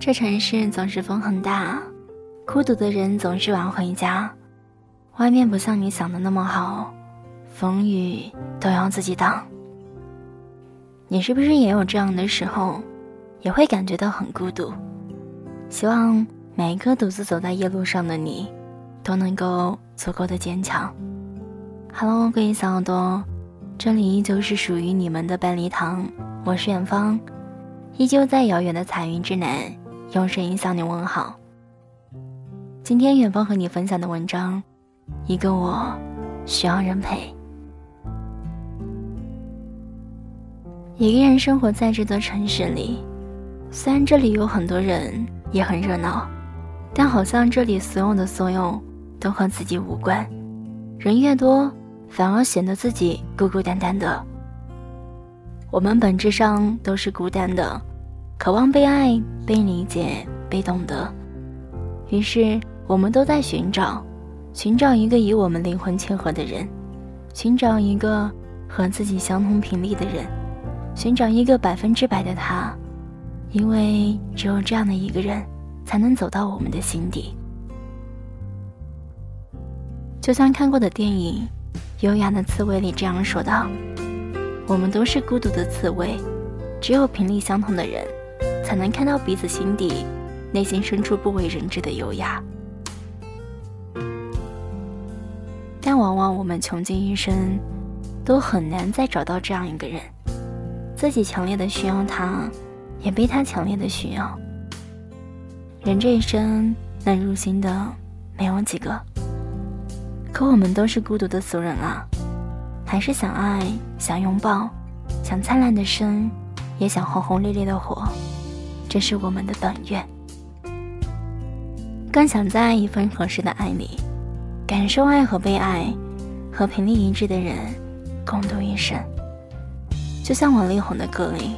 这城市总是风很大，孤独的人总是晚回家。外面不像你想的那么好，风雨都要自己挡。你是不是也有这样的时候，也会感觉到很孤独？希望每一个独自走在夜路上的你，都能够足够的坚强。Hello，各位小耳朵，这里依旧是属于你们的半礼堂，我是远方，依旧在遥远的彩云之南，用声音向你问好。今天远方和你分享的文章。一个我需要人陪。一个人生活在这座城市里，虽然这里有很多人，也很热闹，但好像这里所有的所有都和自己无关。人越多，反而显得自己孤孤单单的。我们本质上都是孤单的，渴望被爱、被理解、被懂得。于是，我们都在寻找。寻找一个与我们灵魂契合的人，寻找一个和自己相同频率的人，寻找一个百分之百的他，因为只有这样的一个人，才能走到我们的心底。就像看过的电影《优雅的刺猬》里这样说道：“我们都是孤独的刺猬，只有频率相同的人，才能看到彼此心底、内心深处不为人知的优雅。”但往往我们穷尽一生，都很难再找到这样一个人，自己强烈的需要他，也被他强烈的需要。人这一生能入心的没有几个，可我们都是孤独的俗人啊，还是想爱，想拥抱，想灿烂的生，也想轰轰烈烈的活，这是我们的本愿，更想在一份合适的爱里。感受爱和被爱，和频率一致的人共度一生。就像王力宏的歌里，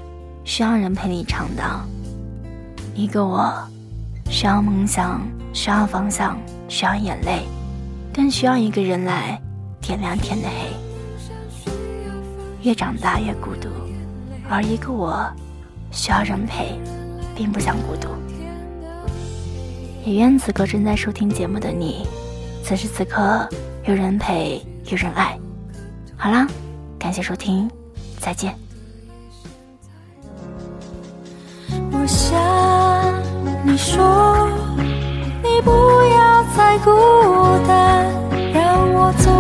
需要人陪你唱到：一个我，需要梦想，需要方向，需要眼泪，更需要一个人来点亮天的黑。越长大越孤独，而一个我，需要人陪，并不想孤独。也愿此刻正在收听节目的你。此时此刻，有人陪，有人爱。好啦，感谢收听，再见。我想你说，你不要再孤单，让我做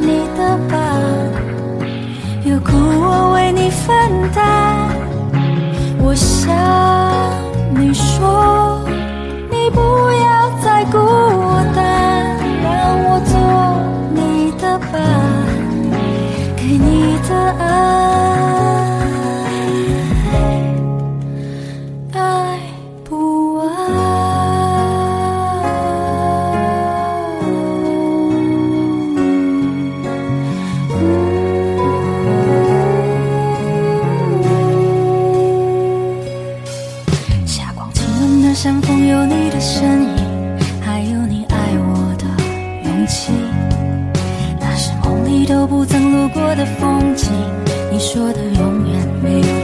你的伴，有苦我为你分担。我想有你的身影还有你爱我的勇气。那是梦里都不曾路过的风景你说的永远没有